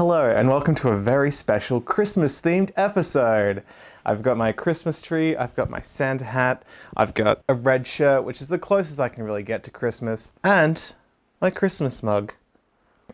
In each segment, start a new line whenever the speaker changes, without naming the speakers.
Hello, and welcome to a very special Christmas themed episode. I've got my Christmas tree, I've got my Santa hat, I've got a red shirt, which is the closest I can really get to Christmas, and my Christmas mug.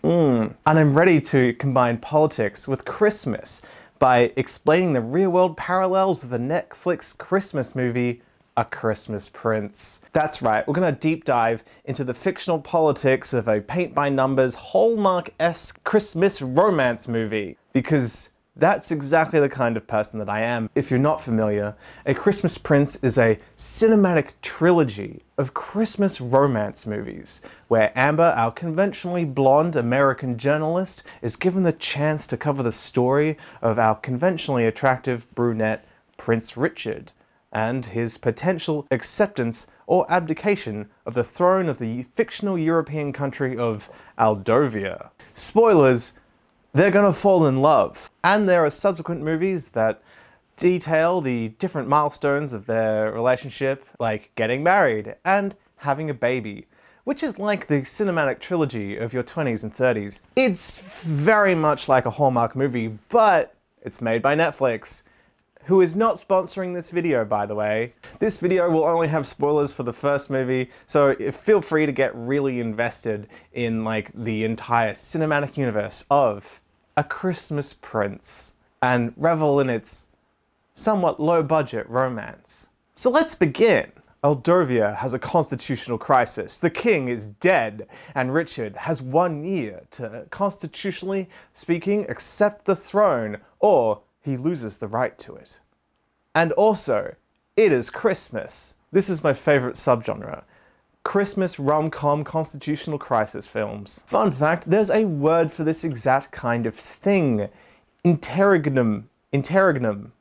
Mm. And I'm ready to combine politics with Christmas by explaining the real world parallels of the Netflix Christmas movie a Christmas Prince. That's right, we're going to deep dive into the fictional politics of a paint by numbers, Hallmark esque Christmas romance movie. Because that's exactly the kind of person that I am. If you're not familiar, A Christmas Prince is a cinematic trilogy of Christmas romance movies where Amber, our conventionally blonde American journalist, is given the chance to cover the story of our conventionally attractive brunette Prince Richard and his potential acceptance or abdication of the throne of the fictional European country of Aldovia. Spoilers, they're gonna fall in love. And there are subsequent movies that detail the different milestones of their relationship, like getting married and having a baby, which is like the cinematic trilogy of your 20s and 30s. It's very much like a Hallmark movie, but it's made by Netflix who is not sponsoring this video, by the way. This video will only have spoilers for the first movie, so feel free to get really invested in like the entire cinematic universe of A Christmas Prince and revel in its somewhat low budget romance. So let's begin. Aldovia has a constitutional crisis. The king is dead, and Richard has one year to, constitutionally speaking, accept the throne or he loses the right to it. And also, it is Christmas. This is my favorite subgenre. Christmas rom-com constitutional crisis films. Fun fact, there's a word for this exact kind of thing. Interregnum. Interregnum.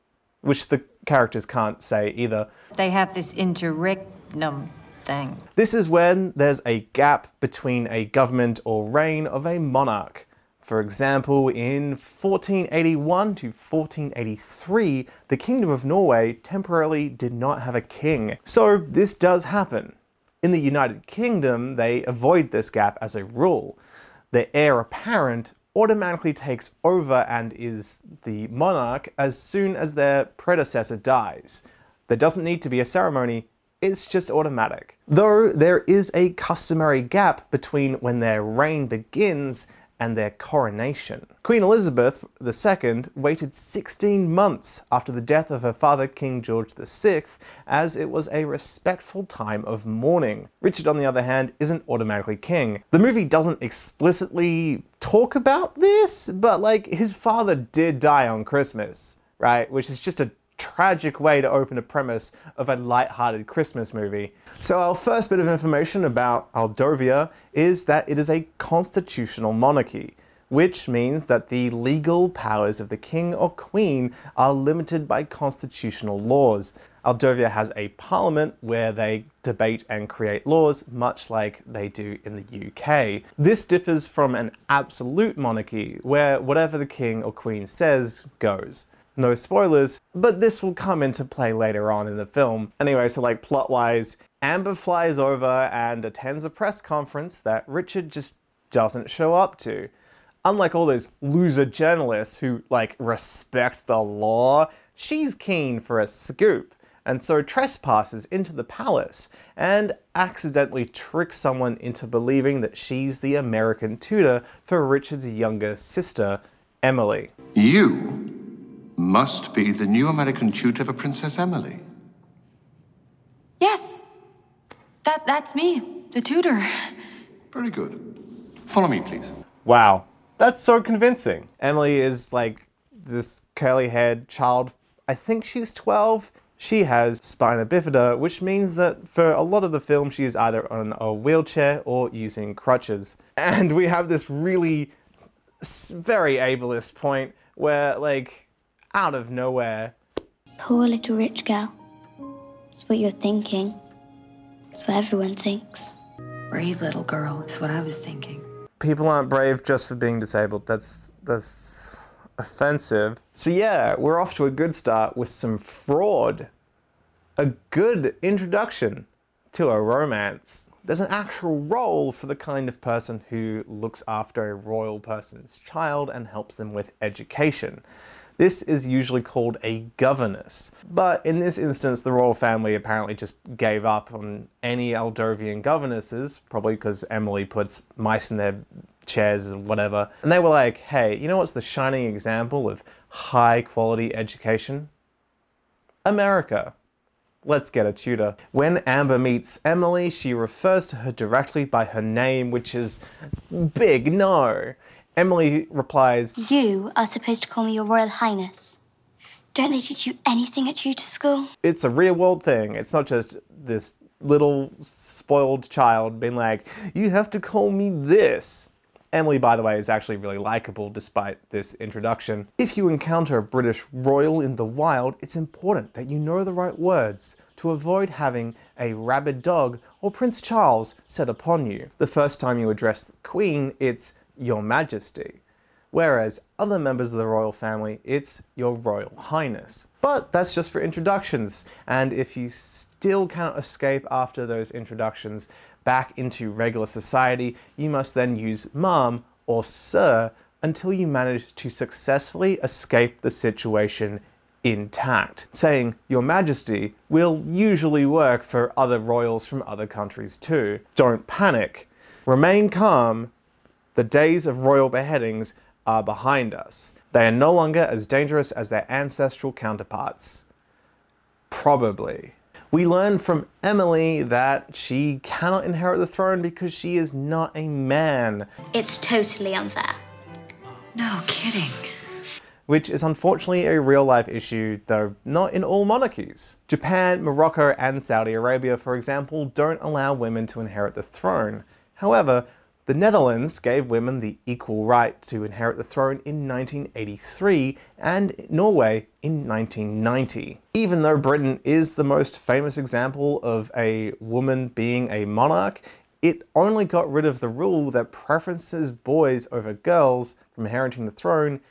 Which the characters can't say either.
They have this interregnum thing.
This is when there's a gap between a government or reign of a monarch. For example, in 1481 to 1483, the Kingdom of Norway temporarily did not have a king. So this does happen. In the United Kingdom, they avoid this gap as a rule. The heir apparent automatically takes over and is the monarch as soon as their predecessor dies. There doesn't need to be a ceremony, it's just automatic. Though there is a customary gap between when their reign begins and their coronation. Queen Elizabeth II waited 16 months after the death of her father, King George VI, as it was a respectful time of mourning. Richard, on the other hand, isn't automatically king. The movie doesn't explicitly talk about this, but like his father did die on Christmas, right? Which is just a tragic way to open a premise of a light-hearted Christmas movie. So our first bit of information about Aldovia is that it is a constitutional monarchy, which means that the legal powers of the king or queen are limited by constitutional laws. Aldovia has a parliament where they debate and create laws, much like they do in the UK. This differs from an absolute monarchy, where whatever the king or queen says goes no spoilers, but this will come into play later on in the film. Anyway, so like plot wise, Amber flies over and attends a press conference that Richard just doesn't show up to. Unlike all those loser journalists who like respect the law, she's keen for a scoop and so trespasses into the palace and accidentally tricks someone into believing that she's the American tutor for Richard's younger sister, Emily.
You must be the new American tutor for Princess Emily.
Yes. That that's me, the tutor.
Very good. Follow me, please.
Wow. That's so convincing. Emily is like this curly haired child. I think she's 12. She has spina bifida, which means that for a lot of the film, she is either on a wheelchair or using crutches. And we have this really very ableist point where, like, out of nowhere.
Poor little rich girl. It's what you're thinking. It's what everyone thinks.
Brave little girl is what I was thinking.
People aren't brave just for being disabled. That's that's offensive. So yeah, we're off to a good start with some fraud. A good introduction to a romance. there's an actual role for the kind of person who looks after a royal person's child and helps them with education. This is usually called a governess. But in this instance, the royal family apparently just gave up on any Aldovian governesses, probably because Emily puts mice in their chairs and whatever. And they were like, hey, you know what's the shining example of high quality education? America. Let's get a tutor. When Amber meets Emily, she refers to her directly by her name, which is Big No. Emily replies,
You are supposed to call me your Royal Highness. Don't they teach you anything at tutor school?
It's a real world thing. It's not just this little spoiled child being like, You have to call me this. Emily, by the way, is actually really likable despite this introduction. If you encounter a British royal in the wild, it's important that you know the right words to avoid having a rabid dog or Prince Charles set upon you. The first time you address the Queen, it's Your Majesty. Whereas other members of the royal family, it's Your Royal Highness. But that's just for introductions, and if you still cannot escape after those introductions back into regular society, you must then use Mum or Sir until you manage to successfully escape the situation intact. Saying Your Majesty will usually work for other royals from other countries too. Don't panic. Remain calm. The days of royal beheadings are behind us. They are no longer as dangerous as their ancestral counterparts. Probably. We learn from Emily that she cannot inherit the throne because she is not a man,
It's totally unfair.
No kidding.
which is unfortunately a real life issue, though not in all monarchies. Japan, Morocco, and Saudi Arabia, for example, don't allow women to inherit the throne. However, the Netherlands gave women the equal right to inherit the throne in 1983 and Norway in 1990. Even though Britain is the most famous example of a woman being a monarch, it only got rid of the rule that preferences boys over girls from inheriting the throne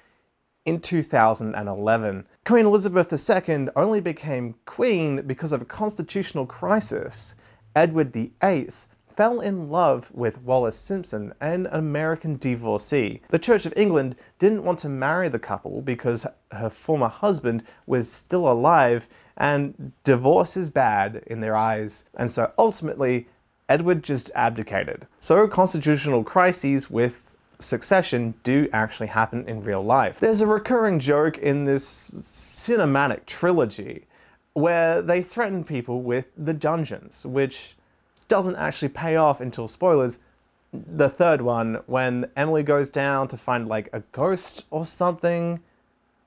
in 2011. Queen Elizabeth II only became queen because of a constitutional crisis. Edward VIII fell in love with Wallis Simpson, an American divorcee. The Church of England didn't want to marry the couple because her former husband was still alive, and divorce is bad in their eyes. And so ultimately, Edward just abdicated. So constitutional crises with succession do actually happen in real life. There's a recurring joke in this cinematic trilogy where they threaten people with the dungeons, which doesn't actually pay off until spoilers. The third one, when Emily goes down to find like a ghost or something.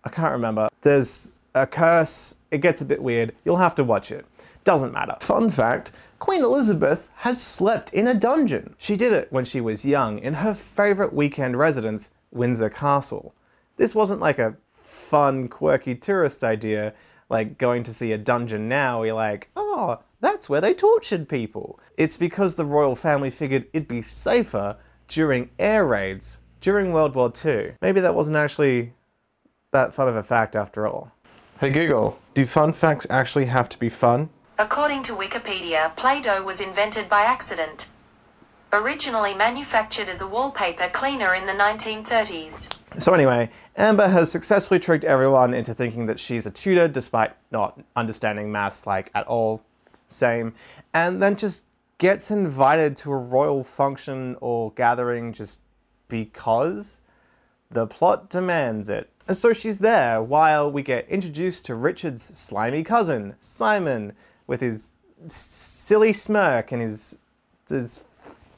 I can't remember. There's a curse. It gets a bit weird. You'll have to watch it. Doesn't matter. Fun fact Queen Elizabeth has slept in a dungeon. She did it when she was young in her favorite weekend residence, Windsor Castle. This wasn't like a fun, quirky tourist idea, like going to see a dungeon now. You're like, oh, that's where they tortured people. It's because the royal family figured it'd be safer during air raids during World War II. Maybe that wasn't actually that fun of a fact after all. Hey Google, do fun facts actually have to be fun?
According to Wikipedia, Play Doh was invented by accident. Originally manufactured as a wallpaper cleaner in the 1930s.
So, anyway, Amber has successfully tricked everyone into thinking that she's a tutor despite not understanding maths like at all. Same. And then just gets invited to a royal function or gathering just because the plot demands it. And so she's there while we get introduced to Richard's slimy cousin, Simon, with his silly smirk and his, his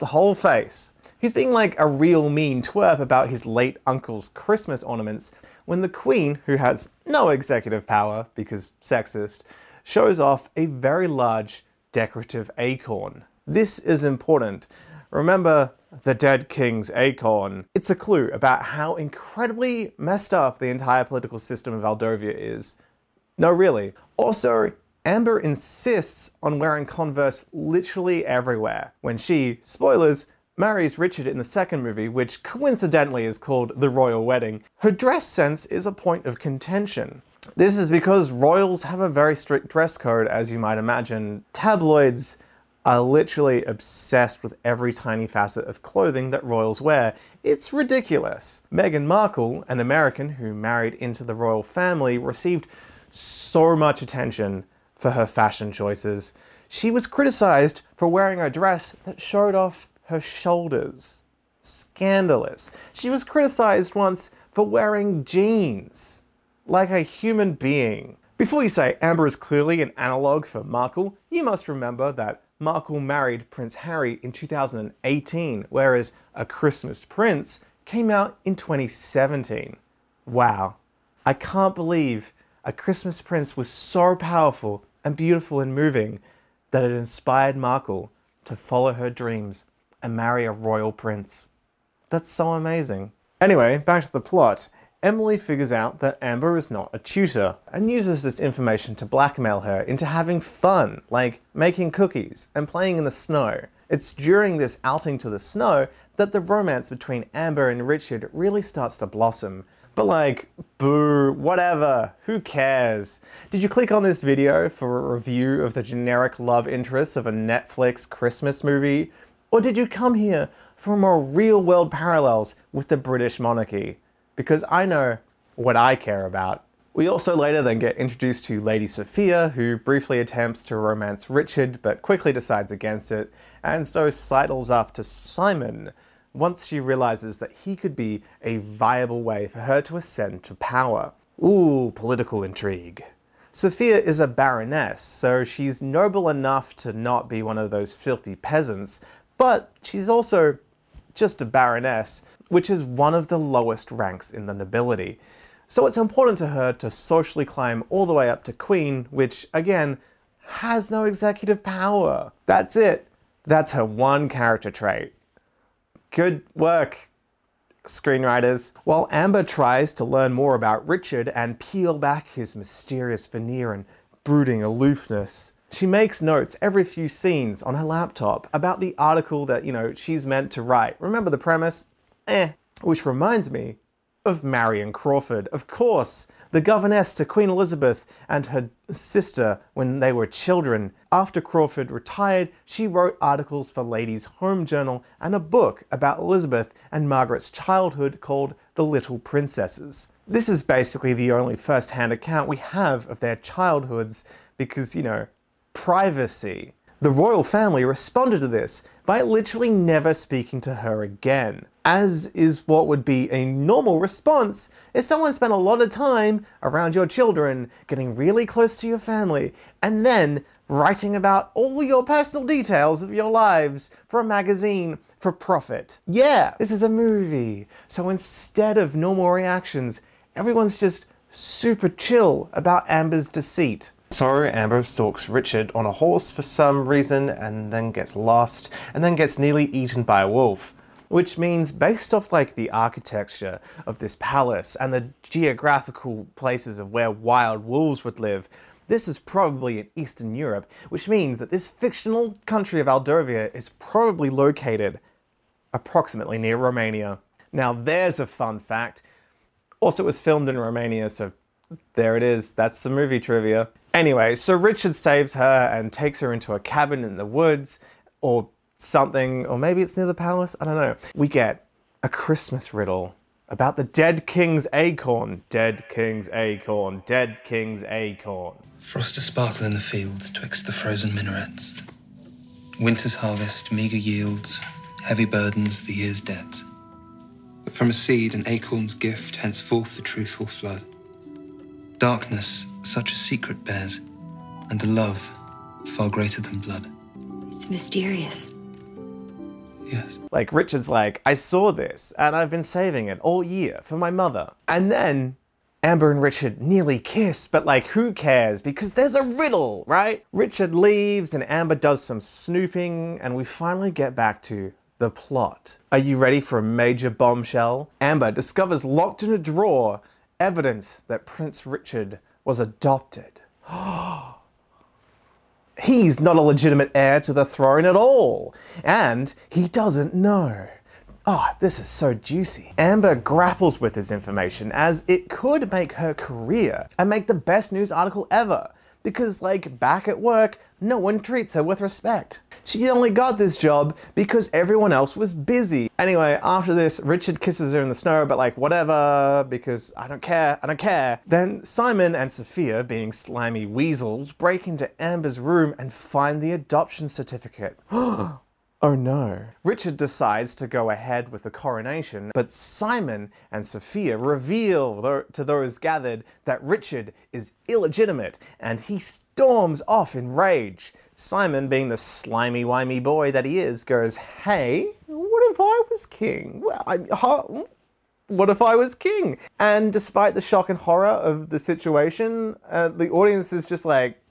whole face. He's being like a real mean twerp about his late uncle's Christmas ornaments when the Queen, who has no executive power because sexist, shows off a very large decorative acorn. This is important. Remember the dead king's acorn. It's a clue about how incredibly messed up the entire political system of Aldovia is. No, really. Also, Amber insists on wearing Converse literally everywhere when she, spoilers, marries Richard in the second movie, which coincidentally is called The Royal Wedding. Her dress sense is a point of contention. This is because royals have a very strict dress code, as you might imagine. Tabloids are literally obsessed with every tiny facet of clothing that royals wear. It's ridiculous. Meghan Markle, an American who married into the royal family, received so much attention for her fashion choices. She was criticized for wearing a dress that showed off her shoulders. Scandalous. She was criticized once for wearing jeans like a human being. Before you say Amber is clearly an analogue for Markle, you must remember that Markle married Prince Harry in 2018, whereas A Christmas Prince came out in 2017. Wow. I can't believe A Christmas Prince was so powerful and beautiful and moving that it inspired Markle to follow her dreams and marry a royal prince. That's so amazing. Anyway, back to the plot. Emily figures out that Amber is not a tutor and uses this information to blackmail her into having fun, like making cookies and playing in the snow. It's during this outing to the snow that the romance between Amber and Richard really starts to blossom. But like, boo, whatever, who cares? Did you click on this video for a review of the generic love interest of a Netflix Christmas movie? Or did you come here for more real world parallels with the British monarchy? Because I know what I care about. We also later then get introduced to Lady Sophia, who briefly attempts to romance Richard but quickly decides against it, and so sidles up to Simon once she realizes that he could be a viable way for her to ascend to power. Ooh, political intrigue. Sophia is a baroness, so she's noble enough to not be one of those filthy peasants, but she's also just a baroness, which is one of the lowest ranks in the nobility. So it's important to her to socially climb all the way up to queen, which, again, has no executive power. That's it. That's her one character trait. Good work, screenwriters. While Amber tries to learn more about Richard and peel back his mysterious veneer and brooding aloofness, she makes notes every few scenes on her laptop about the article that, you know, she's meant to write. Remember the premise? Eh. Which reminds me of Marion Crawford, of course, the governess to Queen Elizabeth and her sister when they were children. After Crawford retired, she wrote articles for Ladies' Home Journal and a book about Elizabeth and Margaret's childhood called The Little Princesses. This is basically the only first hand account we have of their childhoods because, you know, privacy. The royal family responded to this by literally never speaking to her again, as is what would be a normal response if someone spent a lot of time around your children, getting really close to your family, and then writing about all your personal details of your lives for a magazine for profit. Yeah, this is a movie. So instead of normal reactions, everyone's just super chill about Amber's deceit. So Amber stalks Richard on a horse for some reason and then gets lost and then gets nearly eaten by a wolf. Which means, based off like the architecture of this palace and the geographical places of where wild wolves would live, this is probably in Eastern Europe, which means that this fictional country of Aldovia is probably located approximately near Romania. Now, there's a fun fact. Also, it was filmed in Romania, so there it is. That's the movie trivia. Anyway, so Richard saves her and takes her into a cabin in the woods or something, or maybe it's near the palace. I don't know. We get a Christmas riddle about the dead king's acorn. Dead king's acorn. Dead king's acorn.
Frost a sparkle in the fields twixt the frozen minarets. Winter's harvest, meager yields, heavy burdens the year's debts. But from a seed, an acorn's gift, henceforth the truth will flood. Darkness such a secret bears, and a love far greater than blood.
It's mysterious.
Yes.
Like, Richard's like, I saw this, and I've been saving it all year for my mother. And then Amber and Richard nearly kiss, but like, who cares? Because there's a riddle, right? Richard leaves, and Amber does some snooping, and we finally get back to the plot. Are you ready for a major bombshell? Amber discovers locked in a drawer evidence that Prince Richard was adopted. He's not a legitimate heir to the throne at all, and he doesn't know. Oh, this is so juicy. Amber grapples with this information as it could make her career and make the best news article ever. Because, like, back at work, no one treats her with respect. She only got this job because everyone else was busy. Anyway, after this, Richard kisses her in the snow, but like, whatever, because I don't care, I don't care. Then Simon and Sophia, being slimy weasels, break into Amber's room and find the adoption certificate. Oh no. Richard decides to go ahead with the coronation, but Simon and Sophia reveal to those gathered that Richard is illegitimate and he storms off in rage. Simon, being the slimy, wimey boy that he is, goes, Hey, what if I was king? Well, I, huh? what if I was king? And despite the shock and horror of the situation, uh, the audience is just like,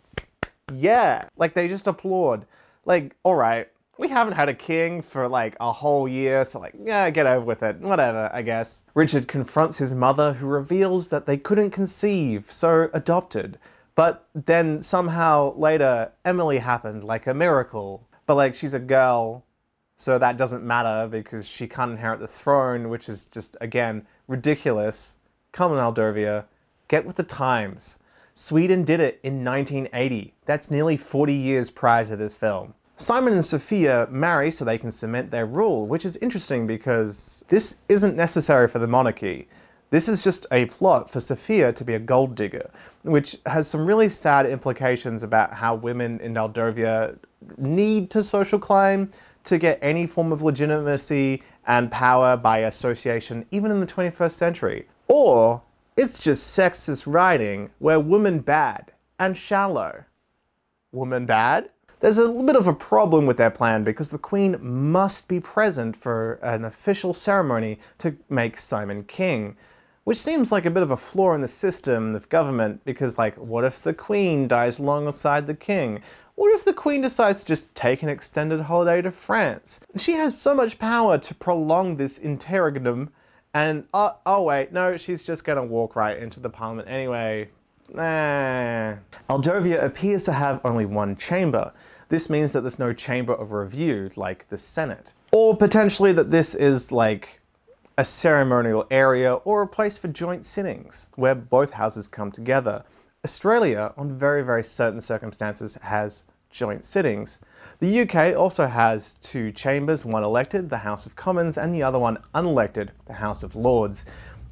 yeah, like they just applaud. Like, all right, we haven't had a king for like a whole year, so like, yeah, get over with it. Whatever, I guess. Richard confronts his mother, who reveals that they couldn't conceive, so adopted. But then somehow later, Emily happened like a miracle. But like, she's a girl, so that doesn't matter because she can't inherit the throne, which is just, again, ridiculous. Come on, Aldovia, get with the times. Sweden did it in 1980. That's nearly 40 years prior to this film. Simon and Sophia marry so they can cement their rule, which is interesting because this isn't necessary for the monarchy. This is just a plot for Sophia to be a gold digger, which has some really sad implications about how women in Moldovia need to social climb to get any form of legitimacy and power by association, even in the 21st century. Or it's just sexist writing where women bad and shallow. Woman bad? There's a bit of a problem with their plan because the Queen must be present for an official ceremony to make Simon king. Which seems like a bit of a flaw in the system of government because, like, what if the Queen dies alongside the King? What if the Queen decides to just take an extended holiday to France? She has so much power to prolong this interregnum, and uh, oh wait, no, she's just gonna walk right into the Parliament anyway. Nah. Aldovia appears to have only one chamber. This means that there's no chamber of review like the Senate. Or potentially that this is like a ceremonial area or a place for joint sittings where both houses come together. Australia, on very, very certain circumstances, has joint sittings. The UK also has two chambers, one elected, the House of Commons, and the other one unelected, the House of Lords.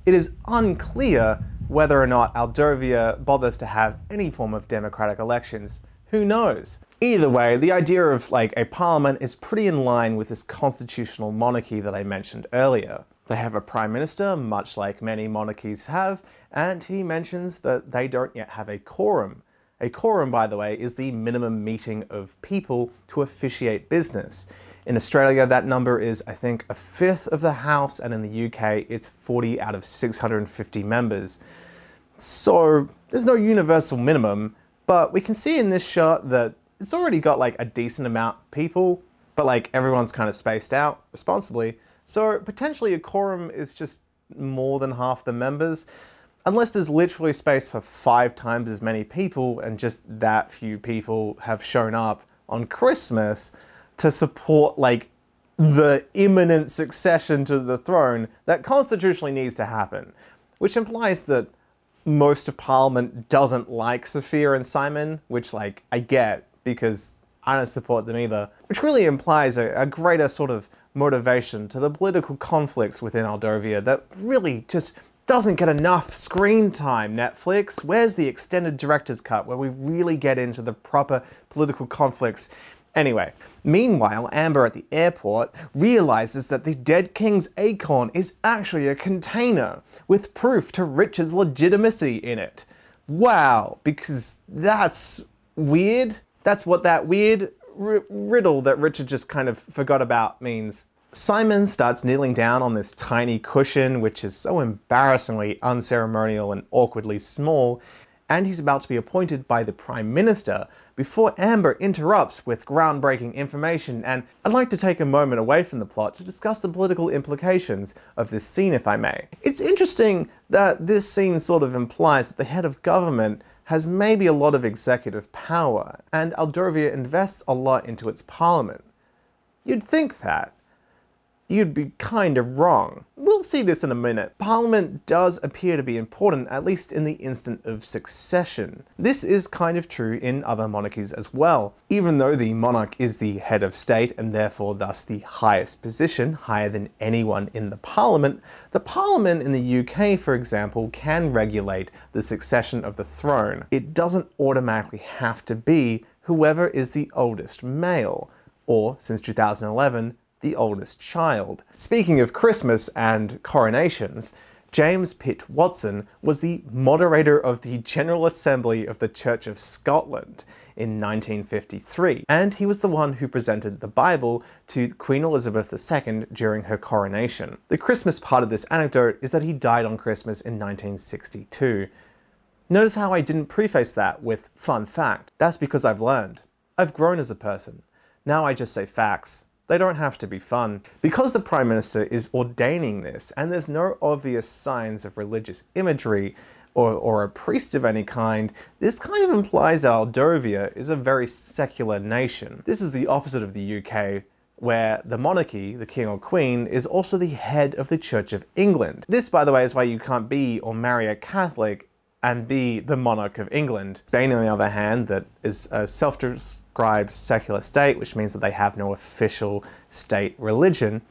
It is unclear whether or not Aldovia bothers to have any form of democratic elections. Who knows? Either way, the idea of like a parliament is pretty in line with this constitutional monarchy that I mentioned earlier. They have a prime minister, much like many monarchies have, and he mentions that they don't yet have a quorum. A quorum, by the way, is the minimum meeting of people to officiate business. In Australia, that number is, I think, a fifth of the House, and in the UK, it's 40 out of 650 members. So there's no universal minimum, but we can see in this shot that it's already got like a decent amount of people, but like everyone's kind of spaced out responsibly. So potentially a quorum is just more than half the members, unless there's literally space for five times as many people and just that few people have shown up on Christmas to support like the imminent succession to the throne that constitutionally needs to happen, which implies that most of Parliament doesn't like Sophia and Simon, which like I get because I don't support them either, which really implies a, a greater sort of motivation to the political conflicts within Aldovia that really just doesn't get enough screen time, Netflix. Where's the extended director's cut where we really get into the proper political conflicts? Anyway, meanwhile, Amber at the airport realizes that the dead king's acorn is actually a container with proof to Richard's legitimacy in it. Wow, because that's weird. That's what that weird r- riddle that Richard just kind of forgot about means. Simon starts kneeling down on this tiny cushion, which is so embarrassingly unceremonial and awkwardly small, and he's about to be appointed by the Prime Minister before Amber interrupts with groundbreaking information. And I'd like to take a moment away from the plot to discuss the political implications of this scene, if I may. It's interesting that this scene sort of implies that the head of government has maybe a lot of executive power, and Aldovia invests a lot into its parliament. You'd think that. You'd be kind of wrong. We'll see this in a minute. Parliament does appear to be important, at least in the instant of succession. This is kind of true in other monarchies as well. Even though the monarch is the head of state and therefore thus the highest position, higher than anyone in the parliament, the parliament in the UK, for example, can regulate the succession of the throne. It doesn't automatically have to be whoever is the oldest male, or since 2011, the oldest child. Speaking of Christmas and coronations, James Pitt Watson was the moderator of the General Assembly of the Church of Scotland in 1953, and he was the one who presented the Bible to Queen Elizabeth II during her coronation. The Christmas part of this anecdote is that he died on Christmas in 1962. Notice how I didn't preface that with fun fact. That's because I've learned. I've grown as a person. Now I just say facts. They don't have to be fun. Because the Prime Minister is ordaining this, and there's no obvious signs of religious imagery or, or a priest of any kind, this kind of implies that Aldovia is a very secular nation. This is the opposite of the UK, where the monarchy, the king or queen, is also the head of the Church of England. This, by the way, is why you can't be or marry a Catholic and be the monarch of England. Spain, on the other hand, that is a self described secular state, which means that they have no official state religion,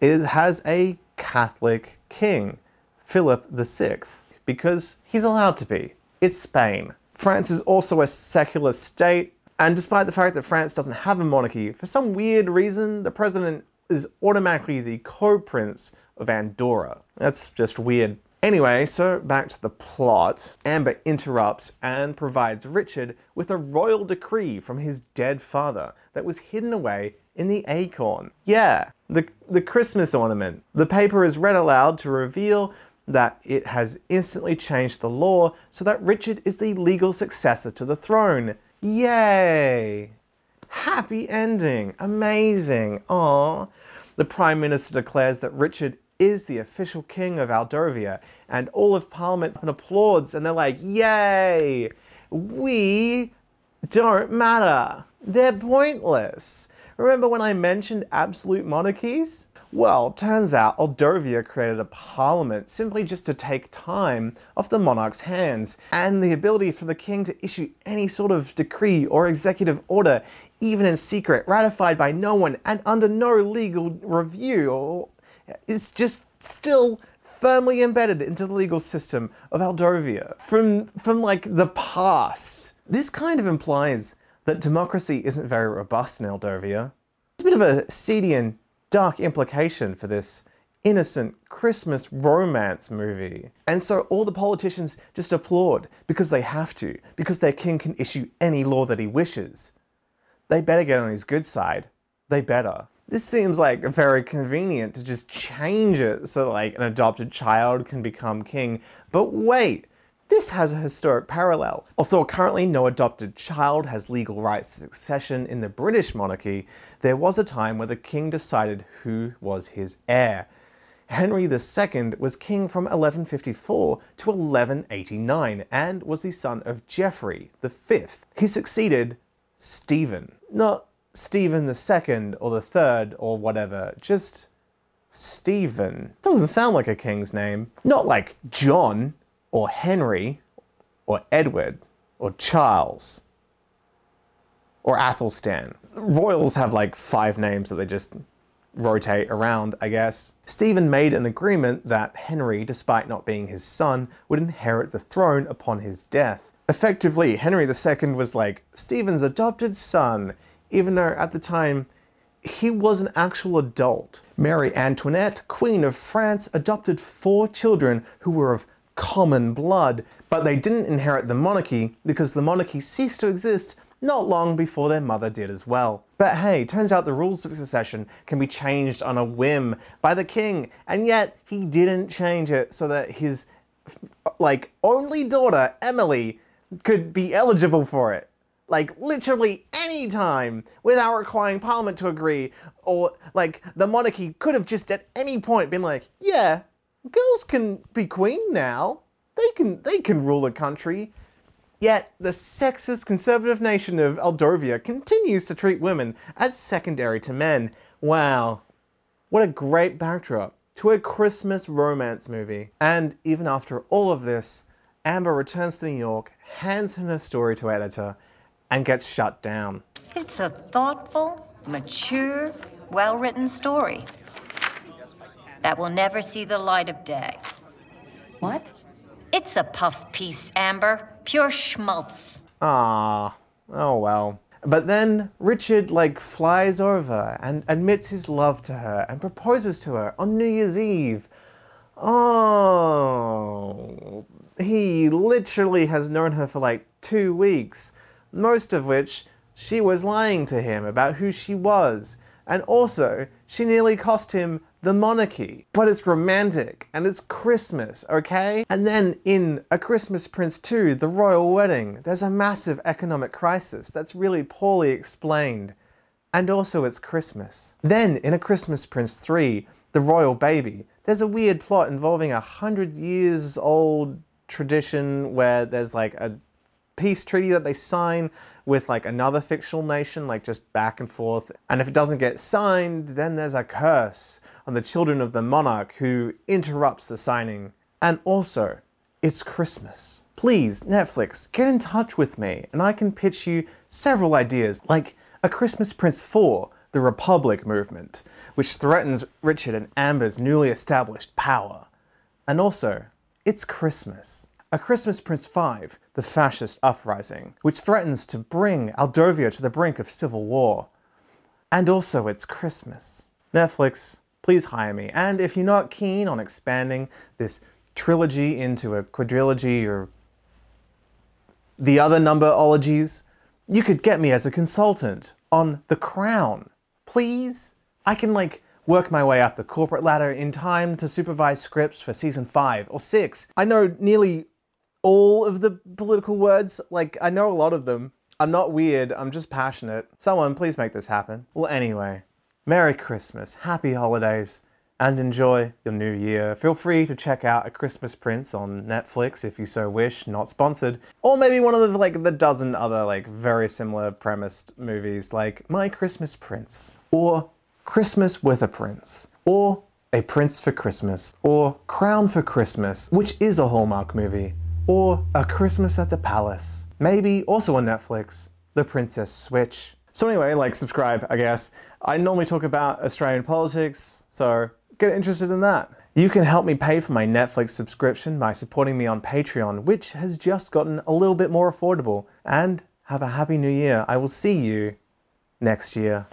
it has a Catholic king, Philip VI, because he's allowed to be. It's Spain. France is also a secular state, and despite the fact that France doesn't have a monarchy, for some weird reason, the president is automatically the co prince of Andorra. That's just weird Anyway, so back to the plot. Amber interrupts and provides Richard with a royal decree from his dead father that was hidden away in the acorn. Yeah, the, the Christmas ornament. The paper is read aloud to reveal that it has instantly changed the law so that Richard is the legal successor to the throne. Yay! Happy ending! Amazing! Aww. The Prime Minister declares that Richard is the official king of Aldovia, and all of Parliament applauds, and they're like, "Yay! We don't matter. They're pointless." Remember when I mentioned absolute monarchies? Well, turns out Aldovia created a parliament simply just to take time off the monarch's hands, and the ability for the king to issue any sort of decree or executive order, even in secret, ratified by no one and under no legal review or is just still firmly embedded into the legal system of Aldovia from from like the past. This kind of implies that democracy isn't very robust in Aldovia. It's a bit of a seedy and dark implication for this innocent Christmas romance movie. And so all the politicians just applaud because they have to, because their king can issue any law that he wishes. They better get on his good side. They better. This seems like very convenient to just change it so like an adopted child can become king. But wait, this has a historic parallel. Although currently no adopted child has legal rights to succession in the British monarchy, there was a time where the king decided who was his heir. Henry II was king from 1154 to 1189 and was the son of Geoffrey V. He succeeded Stephen. Not Stephen the second or the third or whatever. Just Stephen. Doesn't sound like a king's name. Not like John or Henry or Edward or Charles or Athelstan. Royals have like five names that they just rotate around, I guess. Stephen made an agreement that Henry, despite not being his son, would inherit the throne upon his death. Effectively, Henry II was like Stephen's adopted son even though at the time he was an actual adult. Marie Antoinette, Queen of France, adopted four children who were of common blood, but they didn't inherit the monarchy because the monarchy ceased to exist not long before their mother did as well. But hey, turns out the rules of succession can be changed on a whim by the king, and yet he didn't change it so that his like only daughter, Emily, could be eligible for it like literally any time without requiring parliament to agree or like the monarchy could have just at any point been like yeah girls can be queen now. They can they can rule a country. Yet the sexist conservative nation of Aldovia continues to treat women as secondary to men. Wow. What a great backdrop to a Christmas romance movie. And even after all of this, Amber returns to New York, hands in her story to editor, and gets shut down.
It's a thoughtful, mature, well written story that will never see the light of day.
What?
It's a puff piece, Amber. Pure schmaltz.
Ah, oh well. But then Richard like flies over and admits his love to her and proposes to her on New Year's Eve. Oh, he literally has known her for like two weeks, most of which she was lying to him about who she was. And also, she nearly cost him the monarchy. But it's romantic and it's Christmas, okay? And then in A Christmas Prince 2, The Royal Wedding, there's a massive economic crisis that's really poorly explained. And also, it's Christmas. Then in A Christmas Prince 3, The Royal Baby, there's a weird plot involving a hundred years old tradition where there's like a peace treaty that they sign with like another fictional nation, like just back and forth. And if it doesn't get signed, then there's a curse on the children of the monarch who interrupts the signing. And also, it's Christmas. Please, Netflix, get in touch with me and I can pitch you several ideas, like A Christmas Prince 4, the Republic movement, which threatens Richard and Amber's newly established power. And also, it's Christmas. A Christmas Prince 5, the fascist uprising, which threatens to bring Aldovia to the brink of civil war. And also, it's Christmas. Netflix, please hire me. And if you're not keen on expanding this trilogy into a quadrilogy or the other number ologies, you could get me as a consultant on The Crown. Please? I can, like, work my way up the corporate ladder in time to supervise scripts for season 5 or 6. I know nearly all of the political words. Like, I know a lot of them. I'm not weird, I'm just passionate. Someone, please make this happen. Well, anyway, Merry Christmas, Happy Holidays, and enjoy your new year. Feel free to check out A Christmas Prince on Netflix if you so wish, not sponsored. Or maybe one of the like the dozen other like very similar premised movies like My Christmas Prince or Christmas with a Prince or A Prince for Christmas or Crown for Christmas, which is a Hallmark movie or A Christmas at the Palace. Maybe also on Netflix, The Princess Switch. So, anyway, like, subscribe, I guess. I normally talk about Australian politics, so get interested in that. You can help me pay for my Netflix subscription by supporting me on Patreon, which has just gotten a little bit more affordable. And have a happy new year. I will see you next year.